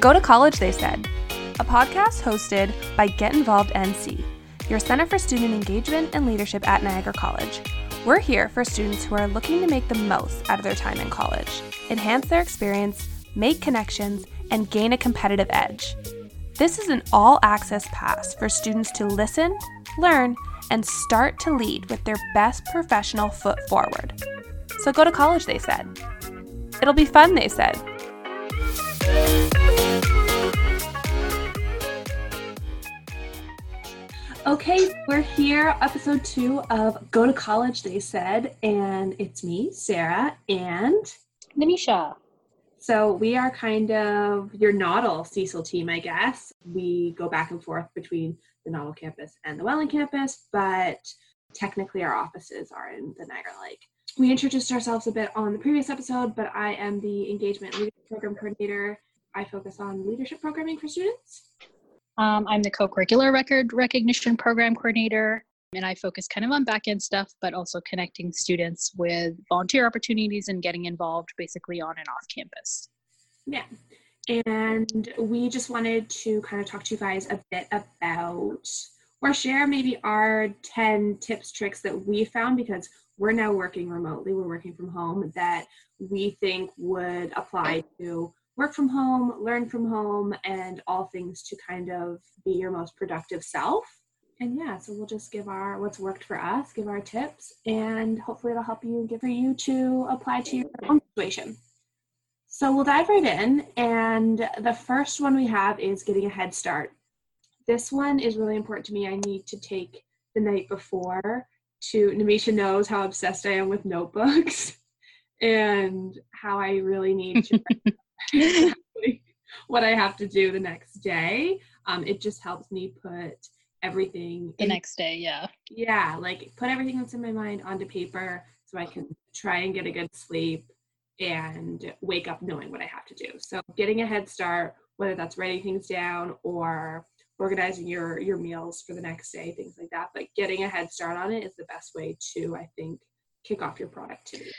Go to College, they said, a podcast hosted by Get Involved NC, your Center for Student Engagement and Leadership at Niagara College. We're here for students who are looking to make the most out of their time in college, enhance their experience, make connections, and gain a competitive edge. This is an all access pass for students to listen, learn, and start to lead with their best professional foot forward. So go to college, they said. It'll be fun, they said. Okay, we're here, episode two of Go to College, they said, and it's me, Sarah, and Nimisha. So we are kind of your Noddle Cecil team, I guess. We go back and forth between the NOTL campus and the Welland campus, but technically our offices are in the Niagara Lake. We introduced ourselves a bit on the previous episode, but I am the Engagement Leadership Program Coordinator. I focus on leadership programming for students. Um, I'm the co-curricular record recognition program coordinator, and I focus kind of on back-end stuff, but also connecting students with volunteer opportunities and getting involved basically on and off campus. Yeah. And we just wanted to kind of talk to you guys a bit about or share maybe our 10 tips, tricks that we found because we're now working remotely, we're working from home that we think would apply to work from home, learn from home, and all things to kind of be your most productive self. And yeah, so we'll just give our what's worked for us, give our tips, and hopefully it'll help you give for you to apply to your own situation. So we'll dive right in. And the first one we have is getting a head start. This one is really important to me. I need to take the night before to Nimisha knows how obsessed I am with notebooks and how I really need to what I have to do the next day. Um, it just helps me put everything the in, next day. Yeah. Yeah. Like put everything that's in my mind onto paper so I can try and get a good sleep and wake up knowing what I have to do. So getting a head start, whether that's writing things down or organizing your your meals for the next day, things like that. But getting a head start on it is the best way to, I think, kick off your productivity.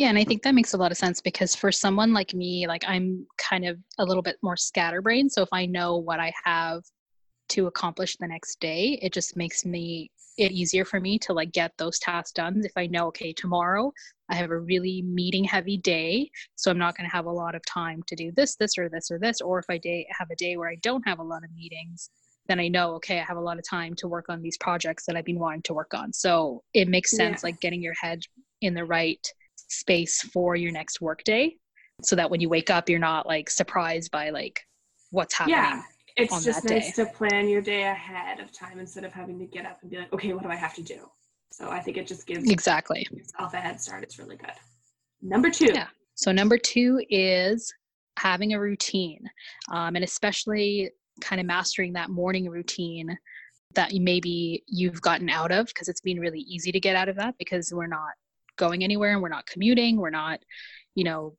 Yeah, and I think that makes a lot of sense because for someone like me, like I'm kind of a little bit more scatterbrained. So if I know what I have to accomplish the next day, it just makes me it easier for me to like get those tasks done if I know okay, tomorrow I have a really meeting heavy day, so I'm not going to have a lot of time to do this this or this or this or if I day have a day where I don't have a lot of meetings, then I know okay, I have a lot of time to work on these projects that I've been wanting to work on. So it makes sense yeah. like getting your head in the right space for your next workday so that when you wake up you're not like surprised by like what's happening yeah it's just nice day. to plan your day ahead of time instead of having to get up and be like okay what do i have to do? So i think it just gives exactly. yourself a head start. It's really good. Number two. Yeah. So number two is having a routine um, and especially kind of mastering that morning routine that maybe you've gotten out of because it's been really easy to get out of that because we're not going anywhere and we're not commuting we're not you know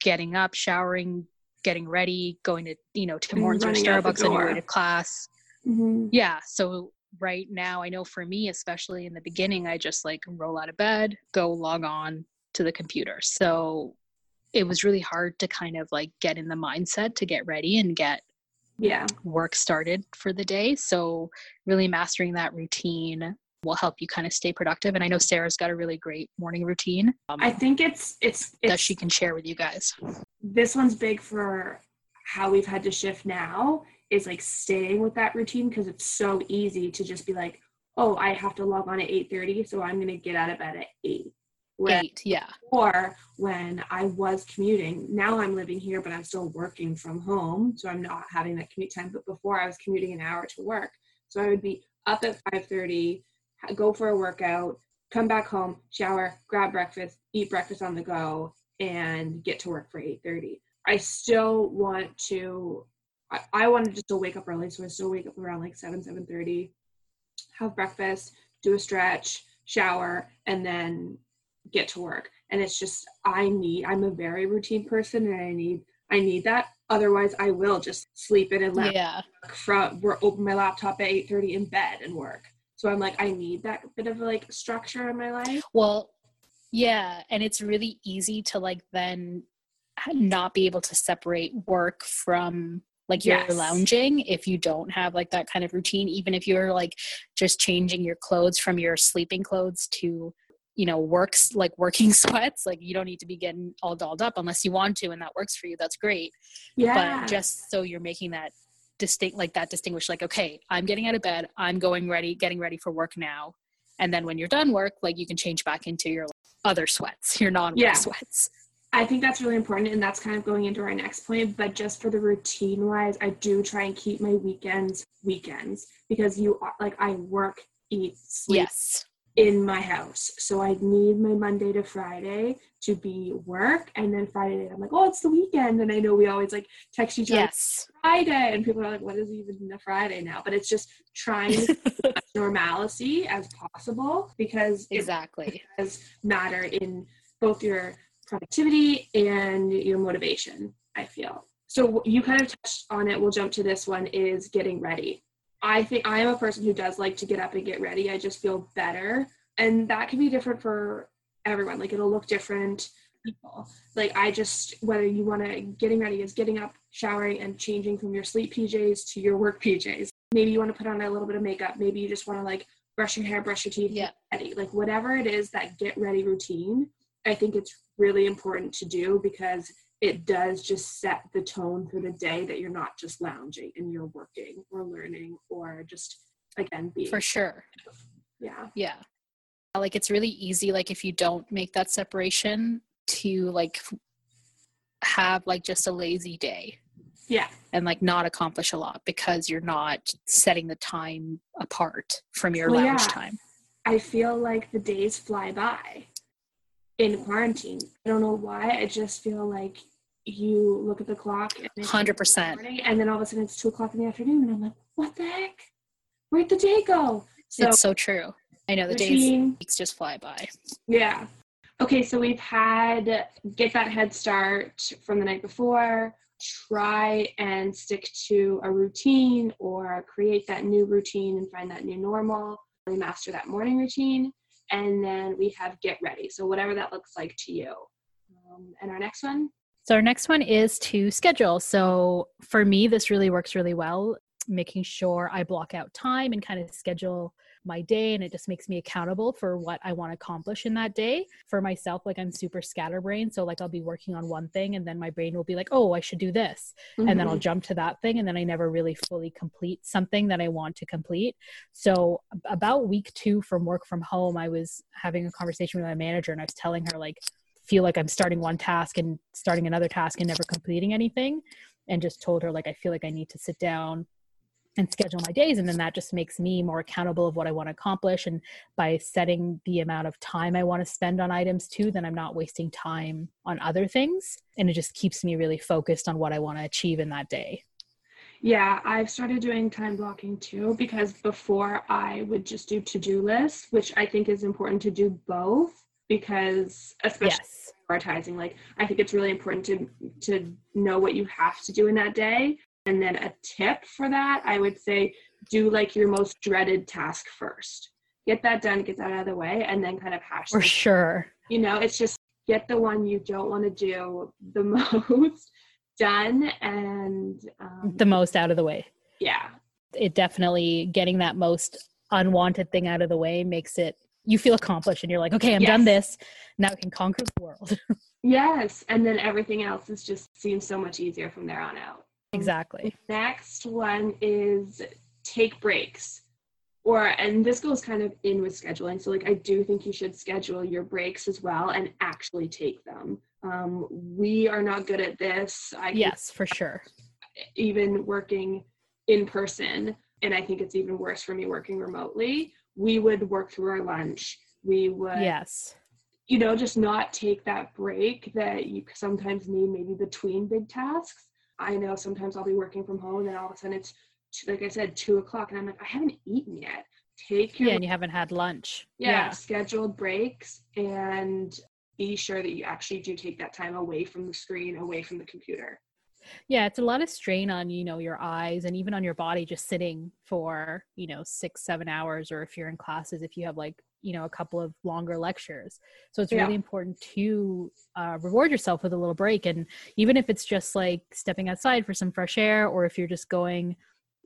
getting up showering getting ready going to you know tim hortons or starbucks on your way to class. Mm-hmm. yeah so right now i know for me especially in the beginning i just like roll out of bed go log on to the computer. So it was really hard to kind of like get in the mindset to get ready and get yeah. work started for the day. So really mastering that routine will help you kind of stay productive. And I know Sarah's got a really great morning routine. Um, I think it's, it's, it's that she can share with you guys. This one's big for how we've had to shift now is like staying with that routine because it's so easy to just be like, oh, I have to log on at 8:30, so I'm gonna get out of bed at 8. When, eight, yeah. Or when I was commuting, now I'm living here, but I'm still working from home, so I'm not having that commute time. But before I was commuting an hour to work, so I would be up at 5:30, go for a workout, come back home, shower, grab breakfast, eat breakfast on the go, and get to work for 8:30. I still want to I, I wanted to still wake up early, so I still wake up around like 7, 7:30, have breakfast, do a stretch, shower, and then get to work. And it's just I need I'm a very routine person and I need I need that. Otherwise I will just sleep in and let yeah. from open my laptop at 8:30 in bed and work. So I'm like, I need that bit of like structure in my life. Well, yeah. And it's really easy to like then not be able to separate work from like you're Yes. lounging if you don't have like that kind of routine even if you're like just changing your clothes from your sleeping clothes to you know works like working sweats like you don't need to be getting all dolled up unless you want to and that works for you that's great Yeah. but just so you're making that distinct like that distinguish like okay i'm getting out of bed i'm going ready getting ready for work now and then when you're done work like you can change back into your other sweats your non-work Yeah. sweats I think that's really important, and that's kind of going into our next point. But just for the routine wise, I do try and keep my weekends weekends because you are like I work, eat, sleep yes in my house, so I need my Monday to Friday to be work, and then Friday night I'm like, oh, it's the weekend, and I know we always like text each other yes Friday, and people are like, what is even a Friday now? But it's just trying to as much normalcy as possible because it exactly does matter in both your productivity and your motivation, I feel. So you kind of touched on it. We'll jump to this one is getting ready. I think I am a person who does like to get up and get ready. I just feel better. And that can be different for everyone. Like it'll look different people. Like I just whether you want to getting ready is getting up, showering and changing from your sleep PJs to your work PJs. Maybe you want to put on a little bit of makeup. Maybe you just want to like brush your hair, brush your teeth, Yeah. ready. Like whatever it is that get ready routine, I think it's really important to do because it does just set the tone for the day that you're not just lounging and you're working or learning or just again being for sure yeah yeah like it's really easy like if you don't make that separation to like have like just a lazy day yeah and like not accomplish a lot because you're not setting the time apart from your Well, lounge yeah. time I feel like the days fly by in quarantine. I don't know why. I just feel like you look at the clock 100%. morning, and then all of a sudden it's two o'clock in the afternoon, and I'm like, what the heck? Where'd the day go? So it's so true i know the days weeks just fly by Yeah. Okay, so we've had get that head start from the night before, try and stick to a routine or create that new routine and find that new normal, really master that morning routine. And then we have get ready. So, whatever that looks like to you. Um, and our next one, So our next one is to schedule. So for me, this really works really well, making sure I block out time and kind of schedule my day and it just makes me accountable for what I want to accomplish in that day. For myself, like I'm super scatterbrained. So like I'll be working on one thing and then my brain will be like, oh, I should do this. And then I'll Mhm. jump to that thing and then I never really fully complete something that I want to complete. So about week 2 from work from home, I was having a conversation with my manager and I was telling her like feel like I'm starting one task and starting another task and never completing anything and just told her like I feel like I need to sit down and schedule my days. And then that just makes me more accountable of what I want to accomplish. And by setting the amount of time I want to spend on items too then I'm not wasting time on other things. And it just keeps me really focused on what I want to achieve in that day. Yeah, I've started doing time blocking too because before I would just do to do lists, which I think is important to do both because especially Yes. prioritizing like i think it's really important to to know what you have to do in that day and then a tip for that i would say do like your most dreaded task first get that done get that out of the way and then kind of hash For sure. you know it's just get the one you don't want to do the most done and um, The most out of the way. yeah It definitely getting that most unwanted thing out of the way makes it you feel accomplished and you're like, okay, I'm done this. Now I can conquer the world. yes and then everything else is just seems so much easier from there on out exactly. Next one is take breaks. Or, and this goes kind of in with scheduling. So, like, I do think you should schedule your breaks as well and actually take them. Um, we are not good at this. I Yes, for sure. even working in person, and I think it's even worse for me working remotely. We would work through our lunch. We would Yes. you know, just not take that break that you sometimes need maybe between big tasks. I know sometimes I'll be working from home and then all of a sudden it's, like I said, two o'clock and I'm like, I haven't eaten yet. Take your Yeah, and you haven't had lunch. yeah, scheduled breaks and be sure that you actually do take that time away from the screen, away from the computer. Yeah, it's a lot of strain on, you know, your eyes and even on your body just sitting for, you know, six, seven hours, or if you're in classes, if you have like you know a couple of longer lectures so it's really yeah. important to uh, reward yourself with a little break and even if it's just like stepping outside for some fresh air or if you're just going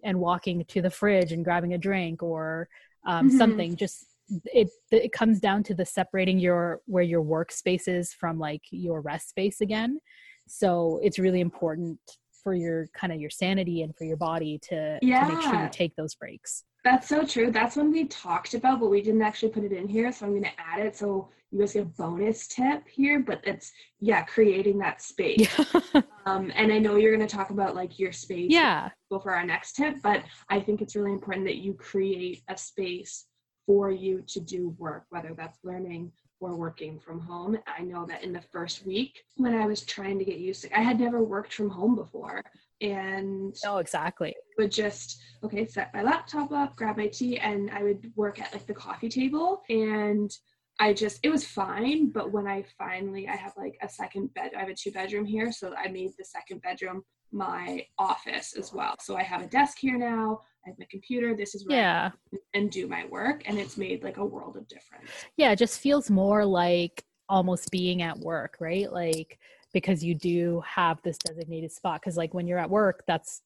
and walking to the fridge and grabbing a drink or um, mm-hmm. something just it it comes down to the separating your where your workspace is from like your rest space again so it's really important for your kind of your sanity and for your body to, yeah. to make sure you take those breaks. That's so true. That's when we talked about but we didn't actually put it in here so i'm going to add it. So you guys get a bonus tip here but it's yeah creating that space. Yeah. um, and i know you're going to talk about like your space yeah. go for our next tip but i think it's really important that you create a space for you to do work whether that's learning or working from home. I know that in the first week when I was trying to get used to I had never worked from home before. And oh exactly. would just okay set my laptop up grab my tea and i would work at like the coffee table. And i just it was fine but when i finally i have like a second bed i have a two bedroom here so i made the second bedroom my office as well. So i have a desk here now I have my computer. This is where yeah. and do my work. And it's made like a world of difference. Yeah, it just feels more like almost being at work, right? Like because you do have this designated spot. Because like when you're at work, that's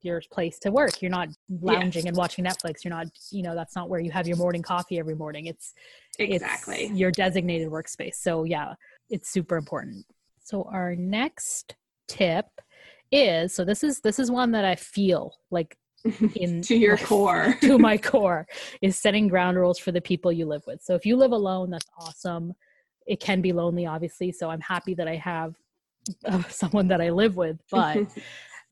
your place to work. You're not lounging yes. and watching Netflix. You're not, you know, that's not where you have your morning coffee every morning. It's exactly it's your designated workspace. So yeah, it's super important. So our next tip is so this is this is one that I feel like in to your core. to my core is setting ground rules for the people you live with. So if you live alone that's awesome. It can be lonely obviously so i'm happy that i have uh, someone that i live with but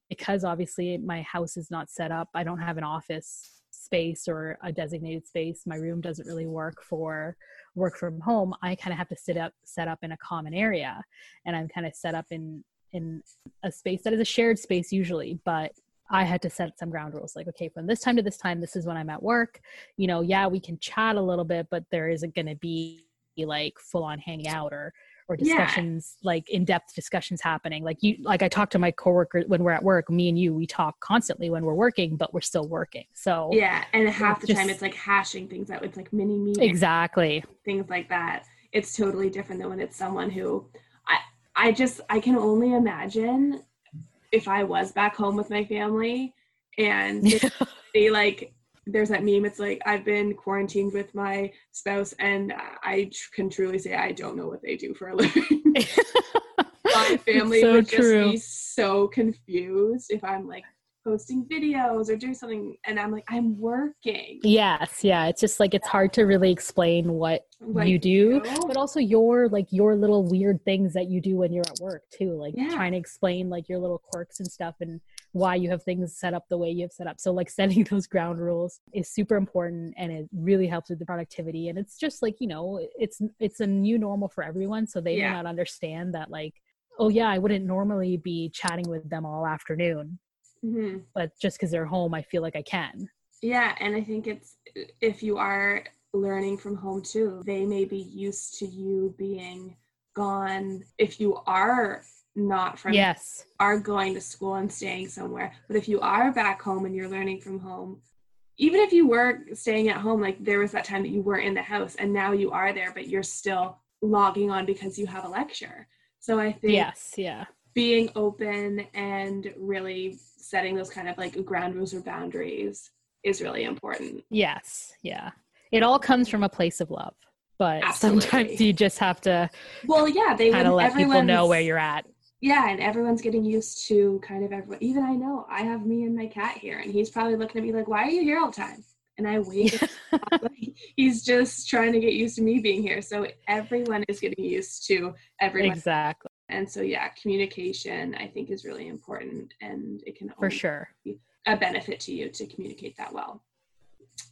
because obviously my house is not set up i don't have an office space or a designated space my room doesn't really work for work from home i kind of have to sit up set up in a common area. And i'm kind of set up in in a space that is a shared space usually but I had to set some ground rules like, okay, from this time to this time, this is when I'm at work. You know, yeah, we can chat a little bit, but there isn't going to be like full on hanging out or or discussions yeah. like in-depth discussions happening. Like you like i talk to my coworker when we're at work me and you we talk constantly when we're working but we're still working. So yeah and half the just, time it's like hashing things out. It's like mini meetings exactly. things like that. It's totally different than when it's someone who i i just i can only imagine if I was back home with my family and they like there's that meme it's like I've been quarantined with my spouse and I can truly say I don't know what they do for a living. my family so would true. just be so confused if I'm like posting videos or doing something and I'm like I'm working. Yes, yeah, it's just like it's hard to really explain what like, you do, but also your like your little weird things that you do when you're at work too, like yeah. trying to explain like your little quirks and stuff and why you have things set up the way you have set up. So like setting those ground rules is super important and it really helps with the productivity and it's just like, you know, it's it's a new normal for everyone so they yeah. may not understand that like oh yeah, I wouldn't normally be chatting with them all afternoon Mm-hmm. But just because they're home, I feel like I can. Yeah, and I think it's if you are learning from home too, they may be used to you being gone. If you are not from yes are going to school and staying somewhere but if you are back home and you're learning from home even if you were staying at home like there was that time that you were in the house and now you are there but you're still logging on because you have a lecture so i think yes yeah being open and really setting those kind of like ground rules or boundaries is really important. Yes. Yeah. It all comes from a place of love, but Absolutely. sometimes you just have to. Well, yeah, they kind of let people know where you're at. Yeah, and everyone's getting used to kind of everyone. Even I know I have me and my cat here, and he's probably looking at me like, "Why are you here all the time?" And I wait. he's just trying to get used to me being here. So everyone is getting used to everyone. Exactly and so yeah communication i think is really important and it can for sure. be a benefit to you to communicate that well.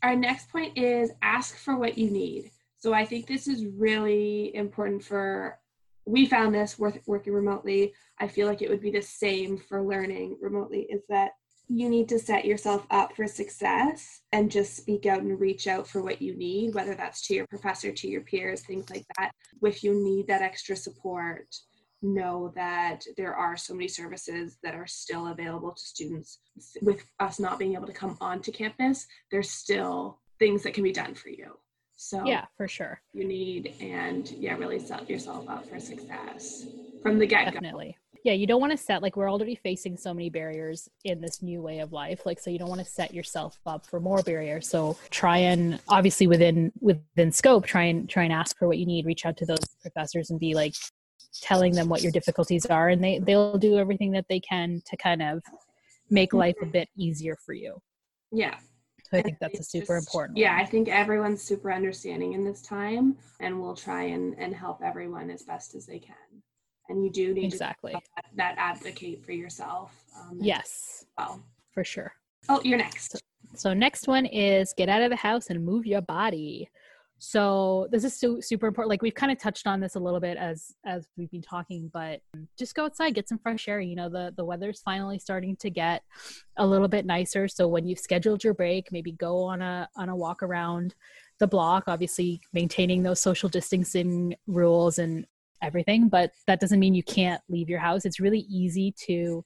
Our next point is ask for what you need. So i think this is really important for we found this worth working remotely. I feel like it would be the same for learning remotely is that you need to set yourself up for success and just speak out and reach out for what you need, whether that's to your professor, to your peers, things like that. If you need that extra support, know that there are so many services that are still available to students with us not being able to come onto campus there's still things that can be done for you So yeah, for sure. You need and yeah, really set yourself up for success from the get go. Definitely. Yeah, you don't want to set like we're already facing so many barriers in this new way of life. Like so you don't want to set yourself up for more barriers. So try and obviously within within scope, try and try and ask for what you need, reach out to those professors and be like telling them what your difficulties are and they they'll do everything that they can to kind of make life a bit easier for you. Yeah. So I think that's a super just, important. Yeah, one. I think everyone's super understanding in this time, and we'll try and, and help everyone as best as they can. And you do need exactly that, that, advocate for yourself. Um, yes. Well, for sure. Oh, you're next. So, so next one is get out of the house and move your body so this is so, super important like we've kind of touched on this a little bit as as we've been talking but just go outside get some fresh air you know the the weather's finally starting to get a little bit nicer so when you've scheduled your break maybe go on a on a walk around the block obviously maintaining those social distancing rules and everything but that doesn't mean you can't leave your house it's really easy to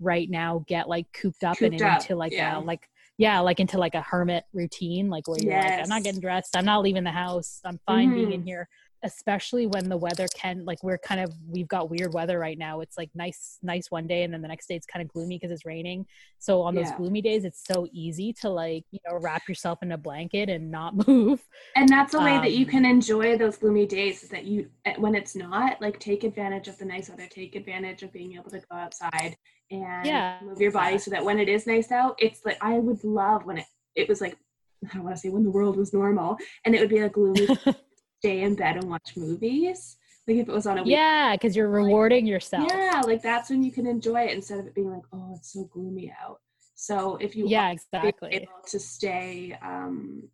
right now get like cooped up cooped and up, into like yeah. a like yeah, like into like a hermit routine, like where you're yes. like, I'm not getting dressed, I'm not leaving the house, I'm fine mm-hmm. being in here especially when the weather can like we're kind of we've got weird weather right now it's like nice nice one day and then the next day it's kind of gloomy because it's raining so on those yeah. gloomy days it's so easy to like you know wrap yourself in a blanket and not move and that's a way um, that you can um, enjoy those gloomy days is that you eh, when it's not like take advantage of the nice weather take advantage of being able to go outside and yeah. move your body so that when it is nice out it's like i would love when it it was like I don't want to say when the world was normal, and it would be like gloomy stay in bed and watch movies. Like if it was on a yeah, because you're rewarding like, yourself. Yeah, like that's when you can enjoy it instead of it being like, oh, it's so gloomy out. So if you yeah exactly able to stay um,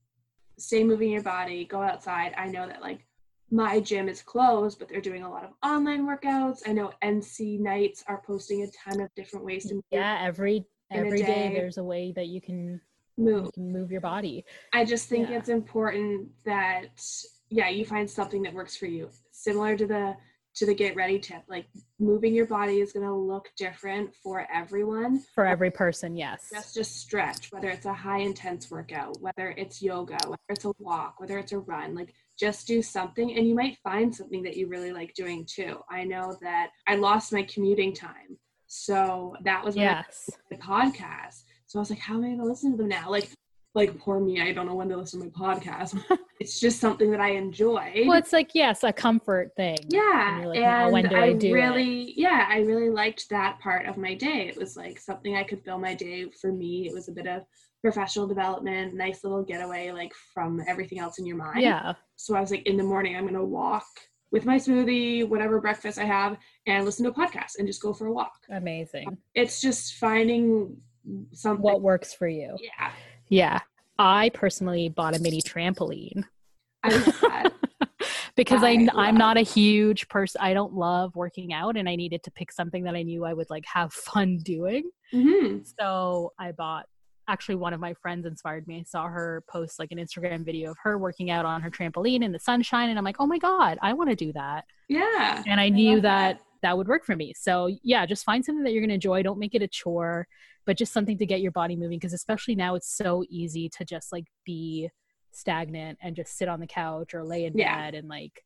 stay moving your body, go outside. I know that like my gym is closed, but they're doing a lot of online workouts. I know NC Knights are posting a ton of different ways to move. Yeah, every every day. day there's a way that you can move you can move your body. I just think yeah. it's important that yeah you find something that works for you. Similar to the to the get ready tip like moving your body is going to look different for everyone. For every person yes. Just just stretch whether it's a high intense workout whether it's yoga whether it's a walk whether it's a run like just do something and you might find something that you really like doing too. I know that i lost my commuting time so that was yes. the podcast. So i was like how am i going to listen to them now? Like like poor me i don't know when to listen to my podcast it's just something that i enjoy well it's like yes a comfort thing yeah and, like, and when do i, I do really it? yeah i really liked that part of my day it was like something i could fill my day for me it was a bit of professional development nice little getaway like from everything else in your mind yeah so i was like in the morning i'm gonna walk with my smoothie, whatever breakfast I have, and listen to a podcast and just go for a walk. Amazing. It's just finding something what works for you. Yeah. Yeah. I personally bought a mini trampoline. because I, I I'm not a huge person. I don't love working out, and I needed to pick something that I knew I would like have fun doing. Mm-hmm. So I bought. Actually, one of my friends inspired me. I saw her post like an Instagram video of her working out on her trampoline in the sunshine, and I'm like, oh my god, I want to do that. Yeah, and I knew that, that that would work for me. So yeah, just find something that you're gonna enjoy. Don't make it a chore but just something to get your body moving because especially now it's so easy to just like be stagnant and just sit on the couch or lay in yeah. bed and like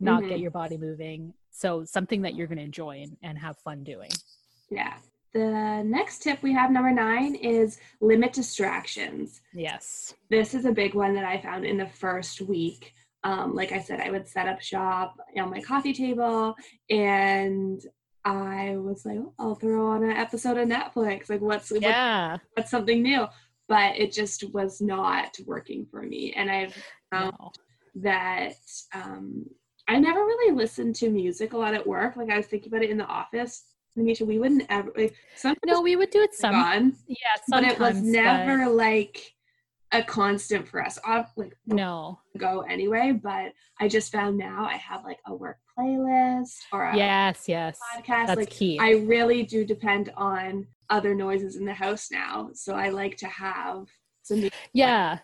not mm-hmm. get your body moving so something that you're going to enjoy and, and have fun doing yeah the next tip we have number nine is limit distractions yes this is a big one that i found in the first week um, like i said i would set up shop on my coffee table and I was like, oh, I'll throw on an episode of Netflix. Like, what's yeah, what's, what's something new? But it just was not working for me, and I've found no. that um, I never really listened to music a lot at work. Like I was thinking about it in the office. Misha, we wouldn't ever. Like, no, we would do it some. Gone, yeah, but it was never but... like a constant for us. I'll, like no go anyway, but I just found now I have like a work playlist or a yes, yes, podcast. That's like key. I really do depend on other noises in the house now, so I like to have some. Yeah,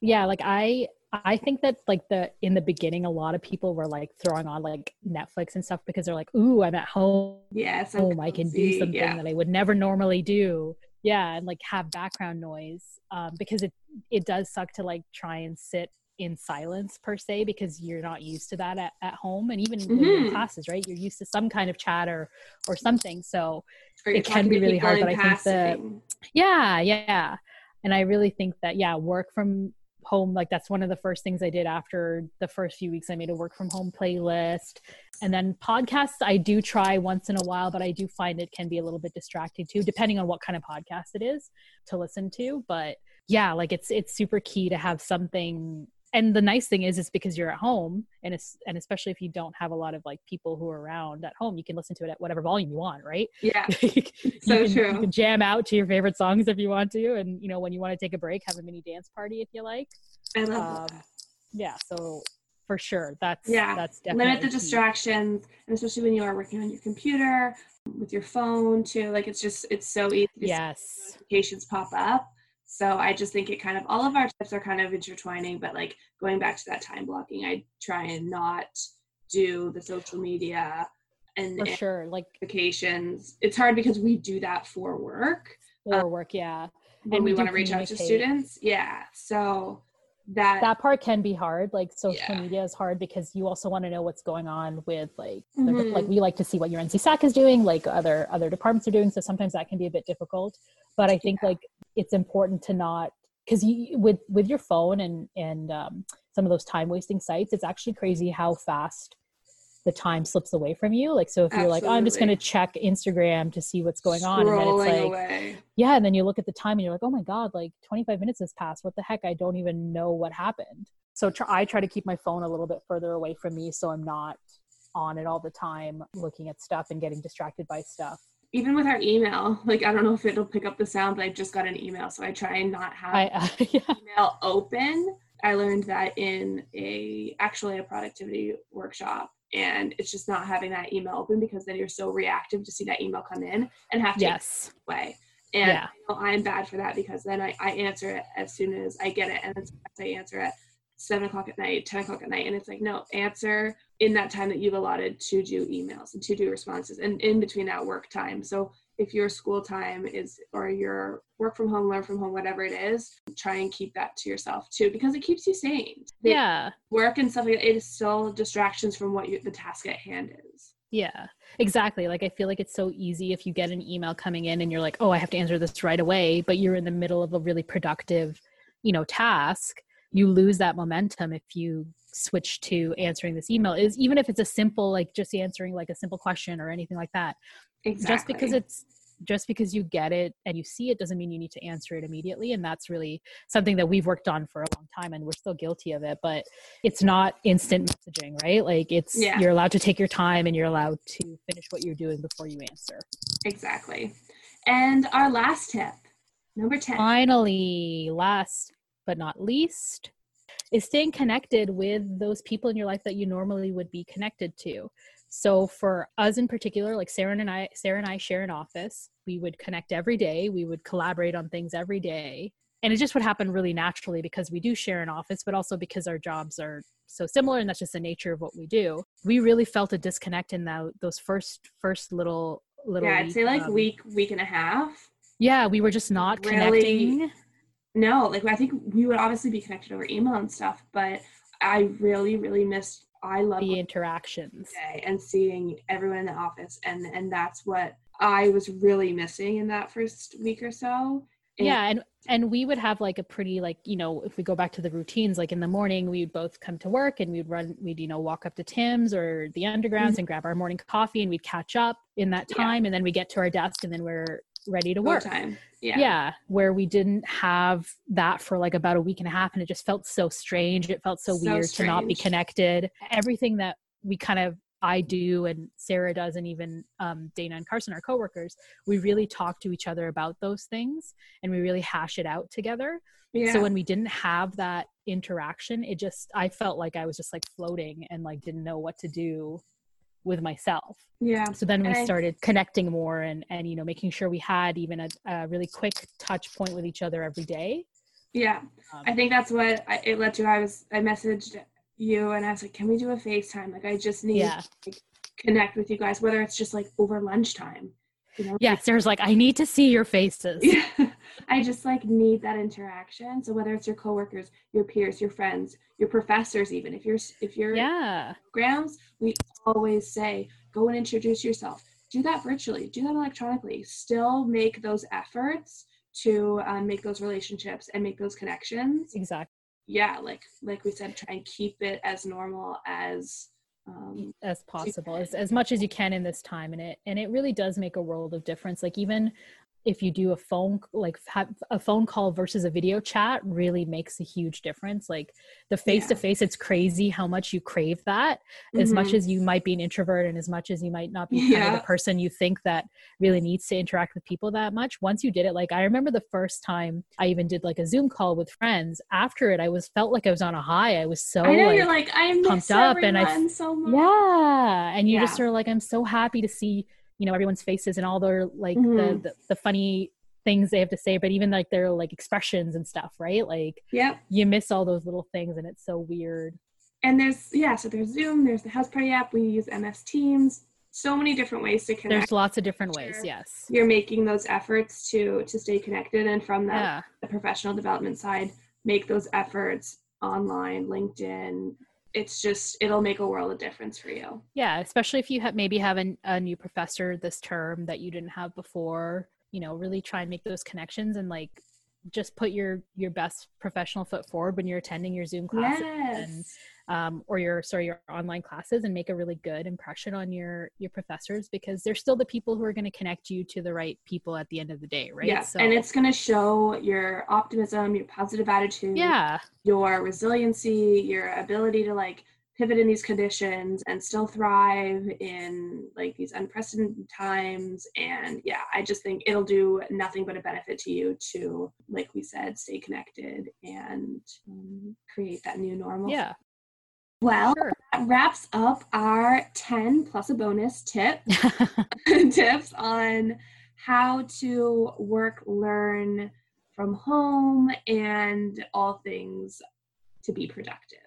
yeah. Like I, I think that like the in the beginning, a lot of people were like throwing on like Netflix and stuff because they're like, "Ooh, I'm at home. Yes, home. Oh, I can do something yeah. that I would never normally do." Yeah, and like have background noise um, because it it does suck to like try and sit in silence per se because you're not used to that at, at home and even mm-hmm. in classes right you're used to some kind of chatter or or something so it can be really hard but i think that yeah yeah and i really think that yeah work from home like that's one of the first things i did after the first few weeks i made a work from home playlist. And then podcasts i do try once in a while but i do find it can be a little bit distracting too depending on what kind of podcast it is to listen to. But yeah like it's it's super key to have something and the nice thing is is because you're at home and it's and especially if you don't have a lot of like people who are around at home you can listen to it at whatever volume you want right? Yeah. So can, true you can jam out to your favorite songs if you want to and you know when you want to take a break have a mini dance party if you like. I love um, that. yeah so for sure that's yeah. that's definitely limit the key. distractions and especially when you are working on your computer with your phone too like it's just it's so easy yes. notifications pop up so I just think it kind of all of our tips are kind of intertwining, but like going back to that time blocking, I try and not do the social media and for sure like vacations. It's hard because we do that for work. For um, work, yeah. When and we, we want to reach out to students. Yeah. So that that part can be hard like social yeah. media is hard because you also want to know what's going on with like mm-hmm. like we like to see what your NC-SAC is doing like other other departments are doing so sometimes that can be a bit difficult but i think yeah. like it's important to not because you with with your phone and and um, some of those time wasting sites it's actually crazy how fast the time slips away from you. Like, so if you're Absolutely. like, oh, I'm just going to check Instagram to see what's going on. and then it's like, away. yeah. And then you look at the time and you're like, oh my God, like 25 minutes has passed. What the heck? I don't even know what happened. So tr- I try to keep my phone a little bit further away from me so I'm not on it all the time looking at stuff and getting distracted by stuff. Even with our email, like I don't know if it'll pick up the sound, but I just got an email, so I try and not have I, uh, yeah. email open. I learned that in a actually a productivity workshop and it's just not having that email open because then you're so reactive to see that email come in and have to yes way And yeah. I am bad for that because then I, I answer it as soon as I get it, and then I answer at seven o'clock at night, ten o'clock at night, and it's like no answer in that time that you've allotted to do emails and to do responses, and in between that work time. So if your school time is or your work from home learn from home whatever it is try and keep that to yourself too because it keeps you sane. Yeah. work and stuff like that, it is still distractions from what you, the task at hand is. Yeah exactly. Like i feel like it's so easy if you get an email coming in and you're like oh i have to answer this right away but you're in the middle of a really productive you know task you lose that momentum if you switch to answering this email. Is even if it's a simple like just answering like a simple question or anything like that exactly. just because it's just because you get it and you see it doesn't mean you need to answer it immediately and that's really something that we've worked on for a long time and we're still guilty of it but it's not instant messaging right? Like it's yeah. you're allowed to take your time and you're allowed to finish what you're doing before you answer. Exactly. And our last tip number 10 finally last but not least is staying connected with those people in your life that you normally would be connected to so for us in particular, like Sarah and I, Sarah and I share an office. We would connect every day. We would collaborate on things every day. And it just would happen really naturally because we do share an office, but also because our jobs are so similar and that's just the nature of what we do. We really felt a disconnect in that those first first little little Yeah, I'd week, say like um, week, week and a half. Yeah, we were just not really, connecting. No, like I think we would obviously be connected over email and stuff, but I really, really missed I love the interactions and seeing everyone in the office, and and that's what I was really missing in that first week or so. And yeah, and and we would have like a pretty like you know if we go back to the routines like in the morning we'd both come to work and we'd run we'd you know walk up to Tim's or the undergrounds mm-hmm. and grab our morning coffee and we'd catch up in that time yeah. and then we get to our desk and then we're ready to work. Time. Yeah. Yeah. Where we didn't have that for like about a week and a half and it just felt so strange. It felt so, so weird strange. to not be connected. Everything that we kind of I do and Sarah does and even um, Dana and Carson, our coworkers, we really talk to each other about those things and we really hash it out together. Yeah. So when we didn't have that interaction, it just I felt like I was just like floating and like didn't know what to do with myself. Yeah. So then we started connecting more and and you know making sure we had even a, a really quick touch point with each other every day. Yeah, um, I think that's what I, it led to. I was I messaged you and I was like, "Can we do a FaceTime? Like, I just need yeah. to like, connect with you guys, whether it's just like over lunchtime." You know? Yeah, Sarah's like, "I need to see your faces." Yeah. I just like need that interaction. So whether it's your coworkers, your peers, your friends, your professors, even if you're if you're yeah grams, we always say go and introduce yourself. Do that virtually. Do that electronically. Still make those efforts to um, make those relationships and make those connections. Exactly. Yeah, like like we said, try and keep it as normal as um, as possible as, as much as you can in this time and it and it really does make a world of difference like even if you do a phone like a phone call versus a video chat really makes a huge difference like the face to face it's crazy how much you crave that mm-hmm. as much mm-hmm. as you might be an introvert and as much as you might not be yeah. kind of the person you think that really needs to interact with people that much once you did it like i remember the first time i even did like a zoom call with friends after it i was felt like i was on a high i was so I know, like, you're like i'm pumped up and i so much. yeah and you yeah. just sort of like i'm so happy to see you know everyone's faces and all their like mm-hmm. the, the, the funny things they have to say but even like their like expressions and stuff right? Like yeah you miss all those little things and it's so weird. And there's yeah so there's zoom there's the house party app we use ms teams. So many different ways to connect. There's lots of different ways yes. You're making those efforts to to stay connected and from that yeah. the professional development side make those efforts online linkedin it's just it'll make a world of difference for you. Yeah especially if you have maybe have an, a new professor this term that you didn't have before you know really try and make those connections and like just put your your best professional foot forward when you're attending your zoom classes yes. and um, or your sorry your online classes and make a really good impression on your your professors because they're still the people who are going to connect you to the right people at the end of the day right yeah so, and it's going to show your optimism your positive attitude yeah your resiliency your ability to like pivot in these conditions and still thrive in like these unprecedented times and yeah i just think it'll do nothing but a benefit to you to like we said stay connected and um, create that new normal yeah well, sure. that wraps up our 10 plus a bonus tip tips on how to work, learn from home, and all things to be productive.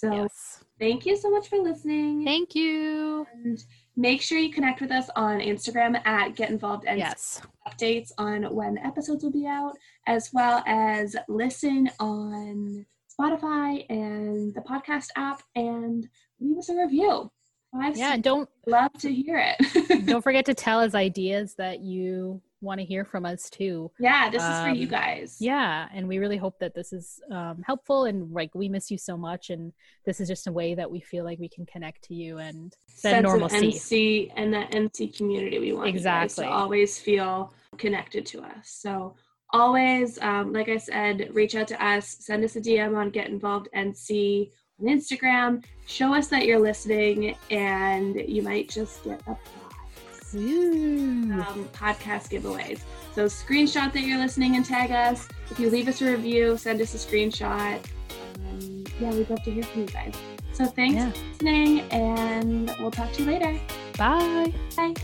So, yes. thank you so much for listening. Thank you. And make sure you connect with us on Instagram at Get Involved and yes. updates on when episodes will be out, as well as listen on Spotify and the podcast app and leave us a review. Five yeah, don't love to hear it. don't forget to tell us ideas that you want to hear from us too. Yeah, this um, is for you um, guys. Yeah, and we really hope that this is um, helpful. And like, we miss you so much, and this is just a way that we feel like we can connect to you and that normalcy. NC and that NC community we want exactly to always feel connected to us. So always, um, like I said, reach out to us, send us a DM on Get Involved NC on Instagram. Show us that you're listening, and you might just get a. Um, podcast giveaways. So screenshot that you're listening and tag us. If you leave us a review, send us a screenshot. Um, yeah, we'd love to hear from you guys. So thanks yeah. for listening, and we'll talk to you later. Bye. Bye.